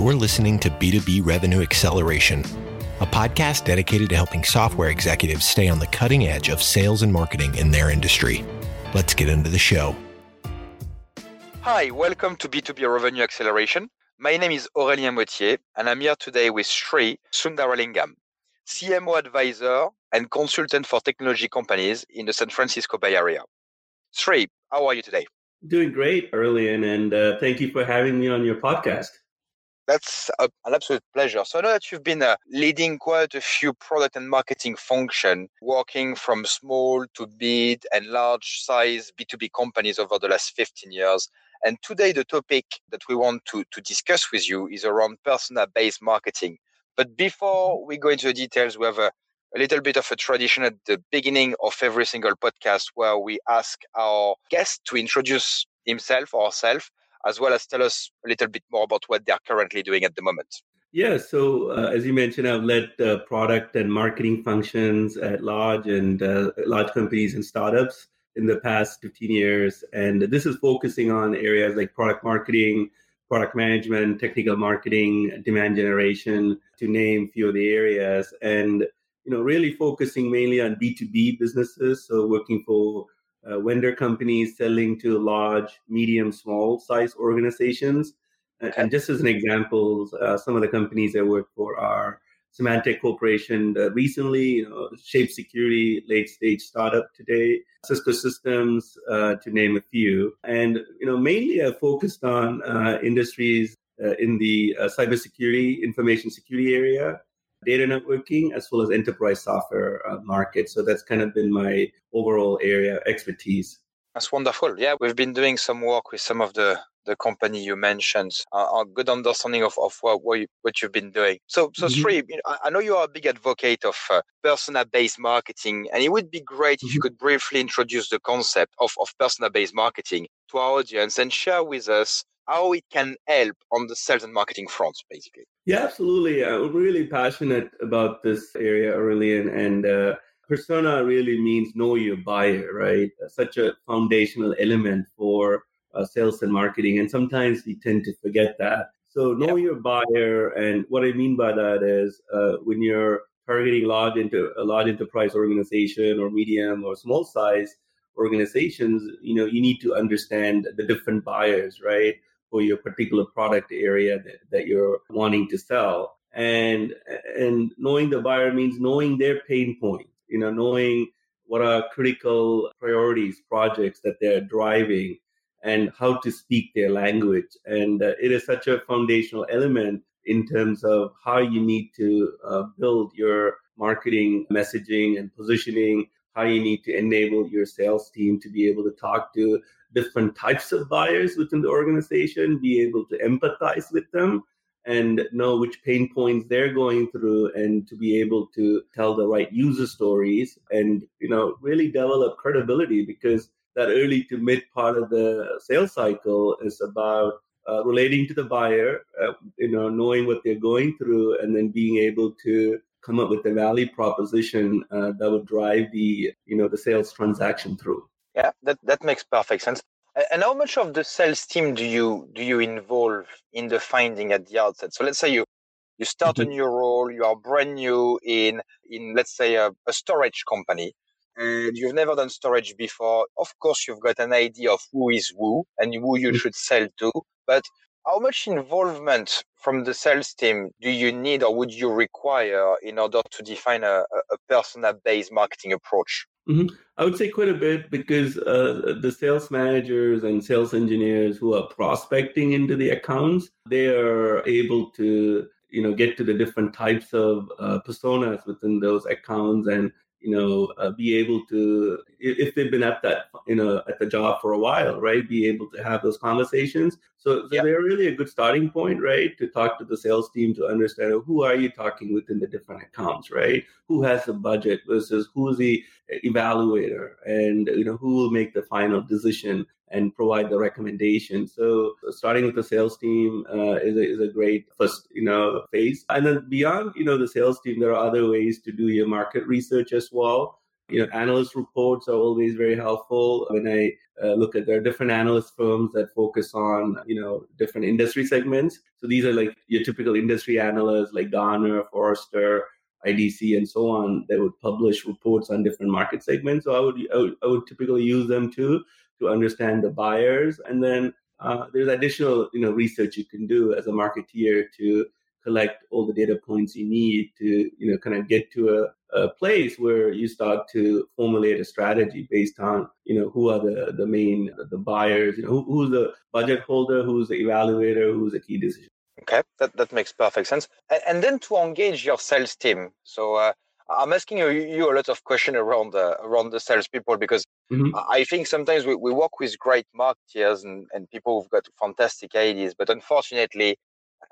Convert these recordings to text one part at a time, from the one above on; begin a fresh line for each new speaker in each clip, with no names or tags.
You're listening to B2B Revenue Acceleration, a podcast dedicated to helping software executives stay on the cutting edge of sales and marketing in their industry. Let's get into the show.
Hi, welcome to B2B Revenue Acceleration. My name is Aurélien Mottier, and I'm here today with Sri Sundaralingam, CMO advisor and consultant for technology companies in the San Francisco Bay Area. Sri, how are you today?
Doing great, Aurélien, and uh, thank you for having me on your podcast.
That's a, an absolute pleasure. So I know that you've been uh, leading quite a few product and marketing function, working from small to mid and large size B2B companies over the last 15 years. And today, the topic that we want to, to discuss with you is around persona based marketing. But before we go into the details, we have a, a little bit of a tradition at the beginning of every single podcast where we ask our guest to introduce himself or herself, as well as tell us a little bit more about what they're currently doing at the moment.
Yeah, so uh, as you mentioned, I've led uh, product and marketing functions at large and uh, large companies and startups in the past 15 years. And this is focusing on areas like product marketing, product management, technical marketing, demand generation, to name a few of the areas. And you know, really focusing mainly on B2B businesses. So working for uh, vendor companies selling to large, medium, small size organizations. Okay. And just as an example, uh, some of the companies I work for are Symantec Corporation uh, recently, you know, Shape Security, late stage startup today, Cisco Systems, uh, to name a few. And, you know, mainly I focused on uh, industries uh, in the uh, cybersecurity, information security area, data networking, as well as enterprise software uh, market. So that's kind of been my overall area expertise.
That's wonderful. Yeah, we've been doing some work with some of the the company you mentioned, uh, a good understanding of, of what, what, you, what you've been doing. So, so mm-hmm. Sri, I know you are a big advocate of uh, persona-based marketing, and it would be great if you mm-hmm. could briefly introduce the concept of, of persona-based marketing to our audience and share with us how it can help on the sales and marketing front, basically.
Yeah, absolutely. I'm really passionate about this area, Aurélien, and uh, persona really means know your buyer, right? Such a foundational element for uh, sales and marketing. And sometimes we tend to forget that. So know your buyer. And what I mean by that is uh, when you're targeting large into a large enterprise organization or medium or small size organizations, you know, you need to understand the different buyers, right? For your particular product area that, that you're wanting to sell. And and knowing the buyer means knowing their pain points, you know, knowing what are critical priorities, projects that they're driving and how to speak their language. And uh, it is such a foundational element in terms of how you need to uh, build your marketing messaging and positioning, how you need to enable your sales team to be able to talk to different types of buyers within the organization, be able to empathize with them and know which pain points they're going through and to be able to tell the right user stories and you know really develop credibility because that early to mid part of the sales cycle is about uh, relating to the buyer, uh, you know, knowing what they're going through, and then being able to come up with a value proposition uh, that would drive the, you know, the sales transaction through.
Yeah, that that makes perfect sense. And how much of the sales team do you do you involve in the finding at the outset? So let's say you you start mm-hmm. a new role, you are brand new in in let's say a, a storage company and you've never done storage before, of course you've got an idea of who is who and who you mm. should sell to. But how much involvement from the sales team do you need or would you require in order to define a, a persona based marketing approach?
Mm-hmm. I would say quite a bit because uh, the sales managers and sales engineers who are prospecting into the accounts, they are able to you know get to the different types of uh, personas within those accounts and you know, uh, be able to, if they've been at that, you know, at the job for a while, right, be able to have those conversations. So, so they're really a good starting point, right, to talk to the sales team to understand who are you talking within the different accounts, right? Who has the budget versus who's the evaluator, and you know who will make the final decision and provide the recommendation. So starting with the sales team uh, is, a, is a great first, you know, phase. And then beyond, you know, the sales team, there are other ways to do your market research as well. You know, analyst reports are always very helpful when I uh, look at there are different analyst firms that focus on you know different industry segments. So these are like your typical industry analysts like Gartner, Forrester, IDC, and so on that would publish reports on different market segments. So I would I would, I would typically use them too to understand the buyers, and then uh, there's additional you know research you can do as a marketeer to collect all the data points you need to you know kind of get to a, a place where you start to formulate a strategy based on you know who are the the main the buyers you know who, who's the budget holder who's the evaluator who's the key decision
okay that, that makes perfect sense and, and then to engage your sales team so uh, I'm asking you, you, a lot of questions around the around the salespeople because mm-hmm. I think sometimes we, we work with great marketers and, and people who've got fantastic ideas, but unfortunately,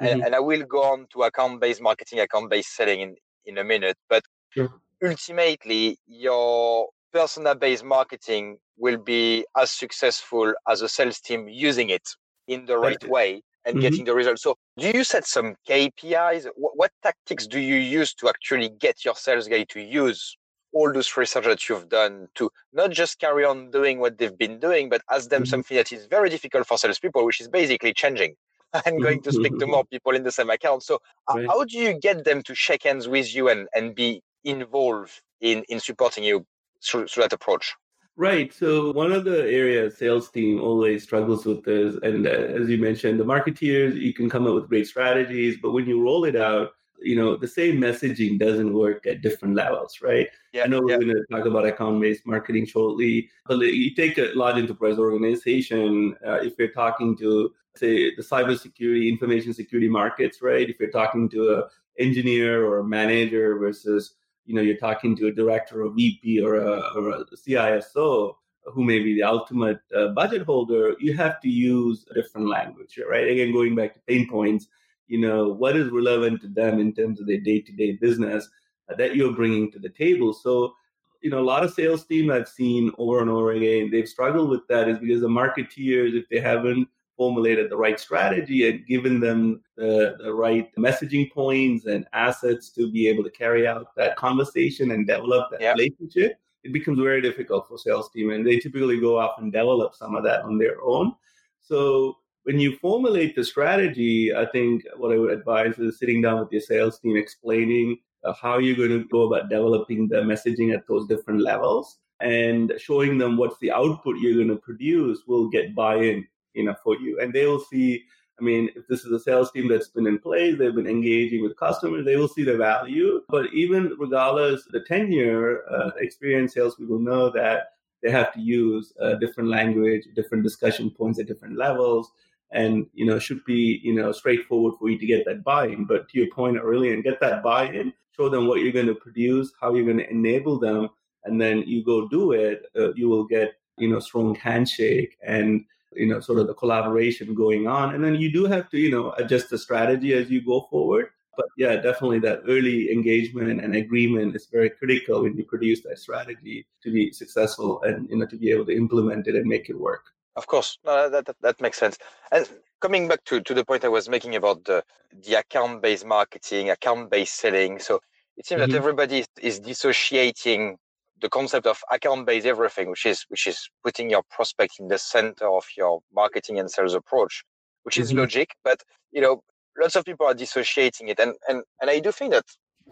Mm-hmm. And, and, I will go on to account based marketing, account based selling in, in a minute. But sure. ultimately, your persona based marketing will be as successful as a sales team using it in the right way and mm-hmm. getting the results. So, do you set some KPIs? What, what, tactics do you use to actually get your sales guy to use all those research that you've done to not just carry on doing what they've been doing, but ask them mm-hmm. something that is very difficult for salespeople, which is basically changing? and going to speak to more people in the same account. So right. how do you get them to shake hands with you and, and be involved in, in supporting you through, through that approach?
Right. So one of the areas sales team always struggles with is, and uh, as you mentioned, the marketeers, you can come up with great strategies, but when you roll it out, you know, the same messaging doesn't work at different levels, right? Yeah, I know we're going to talk about account-based marketing shortly, but you take a large enterprise organization, uh, if you're talking to say the cybersecurity, information security markets, right? If you're talking to a engineer or a manager versus you know you're talking to a director or VP or a, or a CISO who may be the ultimate uh, budget holder, you have to use a different language, right? Again, going back to pain points, you know what is relevant to them in terms of their day-to-day business uh, that you're bringing to the table. So you know, a lot of sales team I've seen over and over again, they've struggled with that is because the marketeers, if they haven't formulated the right strategy and given them the, the right messaging points and assets to be able to carry out that conversation and develop that yep. relationship, it becomes very difficult for sales team. And they typically go off and develop some of that on their own. So when you formulate the strategy, I think what I would advise is sitting down with your sales team, explaining uh, how you're going to go about developing the messaging at those different levels and showing them what's the output you're going to produce will get buy-in enough for you. And they will see, I mean, if this is a sales team that's been in place, they've been engaging with customers, they will see the value. But even regardless the tenure, uh, experienced salespeople know that they have to use a different language, different discussion points at different levels. And you know, should be you know straightforward for you to get that buy-in. But to your point and get that buy-in, show them what you're going to produce, how you're going to enable them, and then you go do it. Uh, you will get you know strong handshake and you know sort of the collaboration going on. And then you do have to you know adjust the strategy as you go forward. But yeah definitely that early engagement and agreement is very critical when you produce that strategy to be successful and you know to be able to implement it and make it work.
Of course. No, that, that, that makes sense. And coming back to, to the point i was making about the the account based marketing account based selling. So it seems mm-hmm. that everybody is dissociating the concept of account-based everything, which is which is putting your prospect in the center of your marketing and sales approach, which mm-hmm. is logic. But you know, lots of people are dissociating it, and and and I do think that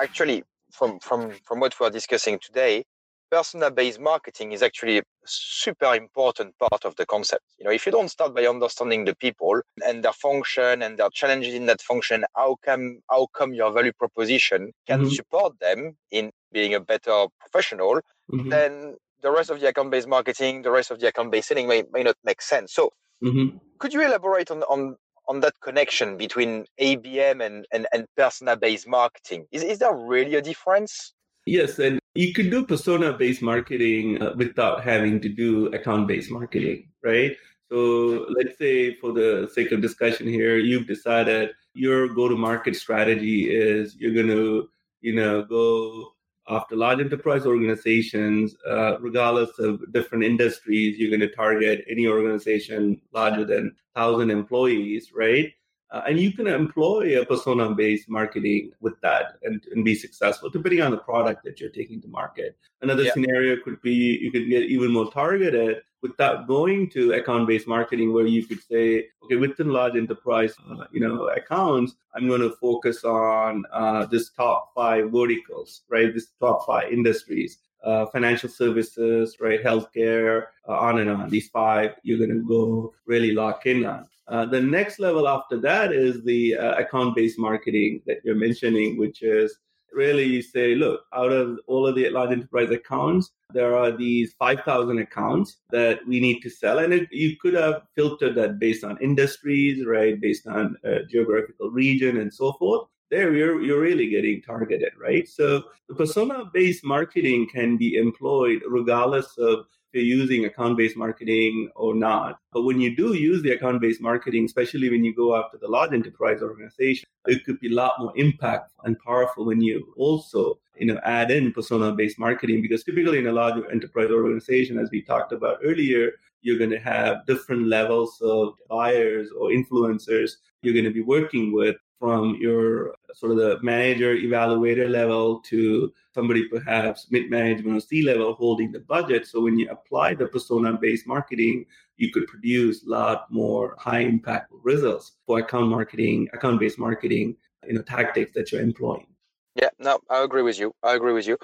actually, from from from what we are discussing today, persona-based marketing is actually a super important part of the concept. You know, if you don't start by understanding the people and their function and their challenges in that function, how come how come your value proposition can mm-hmm. support them in being a better professional, mm-hmm. then the rest of the account-based marketing, the rest of the account-based selling may, may not make sense. So mm-hmm. could you elaborate on, on on that connection between ABM and, and, and persona-based marketing? Is, is there really a difference?
Yes, and you could do persona based marketing uh, without having to do account based marketing, right? So let's say, for the sake of discussion here, you've decided your go to market strategy is you're going to, you know, go after large enterprise organizations, uh, regardless of different industries, you're going to target any organization larger than 1,000 employees, right? Uh, and you can employ a persona based marketing with that and, and be successful, depending on the product that you're taking to market. Another yeah. scenario could be you could get even more targeted without going to account based marketing, where you could say, okay, within large enterprise, uh, you know, accounts, I'm going to focus on uh, this top five verticals, right? This top five industries. Uh, financial services, right, healthcare, uh, on and on. These five you're going to go really lock in on. Uh, the next level after that is the uh, account based marketing that you're mentioning, which is really you say, look, out of all of the large enterprise accounts, there are these 5,000 accounts that we need to sell. And it, you could have filtered that based on industries, right, based on uh, geographical region and so forth. There, you're, you're really getting targeted, right? So the persona based marketing can be employed regardless of you're using account based marketing or not. But when you do use the account based marketing, especially when you go after the large enterprise organization, it could be a lot more impactful and powerful when you also you know add in persona based marketing because typically in a large enterprise organization as we talked about earlier you're going to have different levels of buyers or influencers you're going to be working with from your sort of the manager evaluator level to somebody perhaps mid management or C level holding the budget. So when you apply the persona based marketing, you could produce a lot more high impact results for account marketing, account based marketing, you know, tactics that you're employing.
Yeah, no, I agree with you. I agree with you.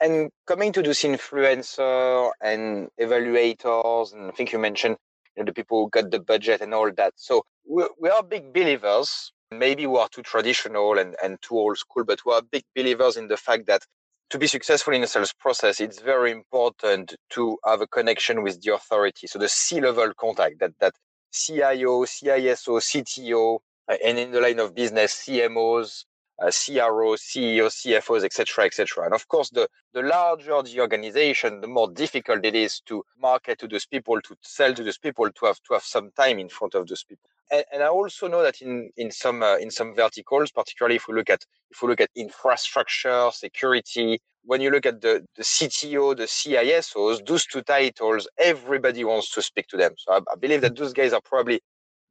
And coming to this influencer and evaluators, and I think you mentioned you know, the people who got the budget and all that. So we, we are big believers maybe we are too traditional and, and too old school, but we are big believers in the fact that to be successful in a sales process, it's very important to have a connection with the authority. So the C-level contact, that that CIO, CISO, CTO, uh, and in the line of business, CMOs, uh, CROs, CEOs, CFOs, etc., etc. And of course, the, the larger the organization, the more difficult it is to market to those people, to sell to those people, to have to have some time in front of those people and, and I also know that in in some uh, in some verticals, particularly if we look at if we look at infrastructure, security, when you look at the the CTO, the CISOs, those two titles, everybody wants to speak to them. So I, I believe that those guys are probably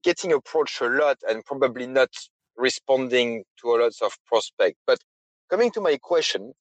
getting approached a lot and probably not responding to a lot of prospect. But coming to my question,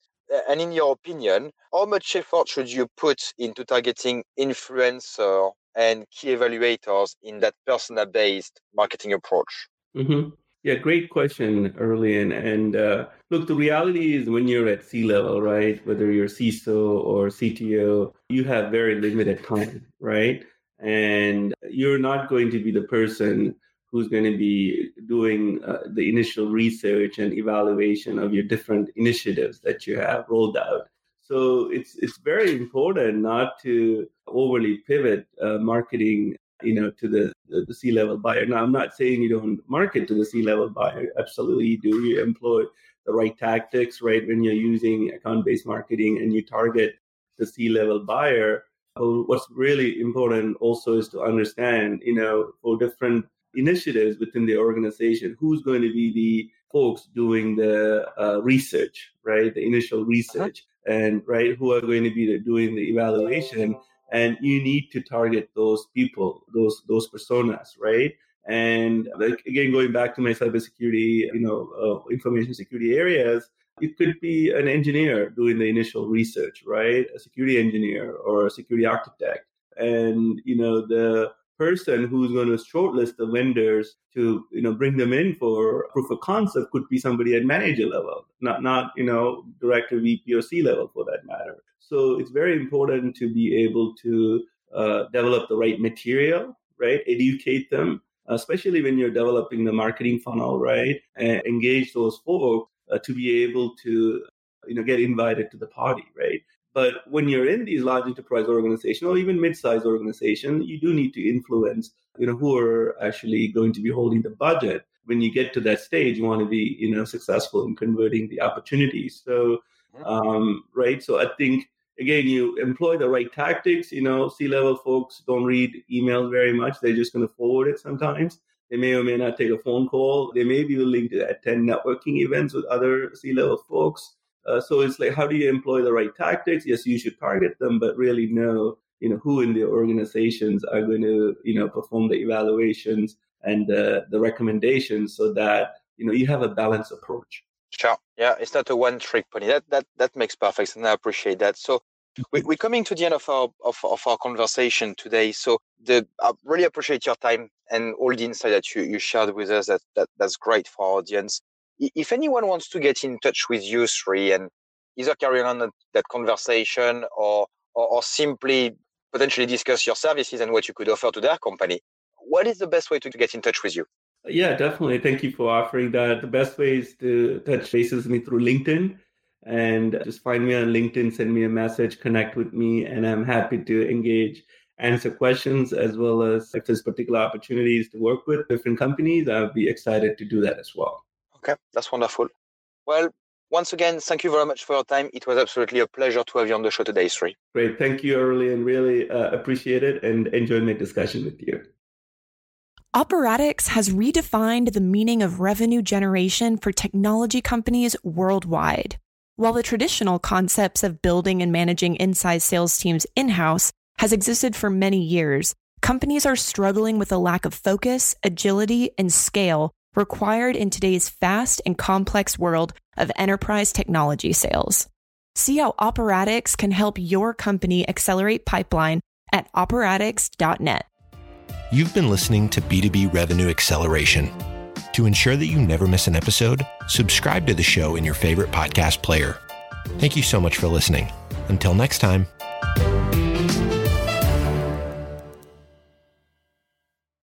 and in your opinion, how much effort should you put into targeting influencer and key evaluators in that persona based marketing approach?
Mm-hmm. Yeah, great question, Aurelien. And uh, look, the reality is when you're at C level, right, whether you're CISO or CTO, you have very limited time, right? And you're not going to be the person who's going to be doing uh, the initial research and evaluation of your different initiatives that you have rolled out. So it's it's very important not to overly pivot uh, marketing, you know, to the the, the C level buyer. Now, I'm not saying you don't market to the C level buyer. Absolutely, you do. You employ the right tactics, right? When you're using account based marketing and you target the C level buyer. What's really important also is to understand, you know, for different initiatives within the organization, who's going to be the folks doing the uh, research, right? The initial uh-huh. research. And right, who are going to be doing the evaluation. And you need to target those people, those those personas, right? And like again, going back to my cybersecurity, you know, uh, information security areas, it could be an engineer doing the initial research, right? A security engineer or a security architect, and you know the person who's going to shortlist the vendors to you know bring them in for proof of concept could be somebody at manager level not not you know director vp or c level for that matter. So it's very important to be able to uh, develop the right material right? Educate them especially when you're developing the marketing funnel right? And engage those folks uh, to be able to you know get invited to the party right but when you're in these large enterprise organizations or even mid-sized organizations, you do need to influence, you know, who are actually going to be holding the budget. When you get to that stage, you want to be, you know, successful in converting the opportunities. So, um, right. So I think again, you employ the right tactics. You know, C-level folks don't read emails very much; they're just going to forward it sometimes. They may or may not take a phone call. They may be willing to attend networking events with other C-level folks. Uh, so it's like, how do you employ the right tactics? Yes, you should target them, but really know, you know, who in the organizations are going to, you know, perform the evaluations and the, the recommendations so that you know you have a balanced approach.
Sure. Yeah, it's not a one trick pony. That that that makes perfect and I appreciate that. So we, we're coming to the end of our of, of our conversation today. So the I really appreciate your time and all the insight that you, you shared with us. That, that that's great for our audience. If anyone wants to get in touch with you Sri and either carry on that, that conversation or, or or simply potentially discuss your services and what you could offer to their company, what is the best way to get in touch with you?
Yeah, definitely. Thank you for offering that. The best way is to touch base with me through LinkedIn and just find me on LinkedIn, send me a message, connect with me, and I'm happy to engage, answer questions, as well as if there's particular opportunities to work with different companies, I'd be excited to do that as well.
Okay, that's wonderful. Well, once again, thank you very much for your time. It was absolutely a pleasure to have you on the show today, Sri.
Great. Thank you, Early, and really uh, appreciate it and enjoy my discussion with you.
Operatix has redefined the meaning of revenue generation for technology companies worldwide. While the traditional concepts of building and managing inside sales teams in house has existed for many years, companies are struggling with a lack of focus, agility, and scale required in today's fast and complex world of enterprise technology sales. See how Operatix can help your company accelerate pipeline at operatix.net.
You've been listening to B2B Revenue Acceleration. To ensure that you never miss an episode, subscribe to the show in your favorite podcast player. Thank you so much for listening. Until next time.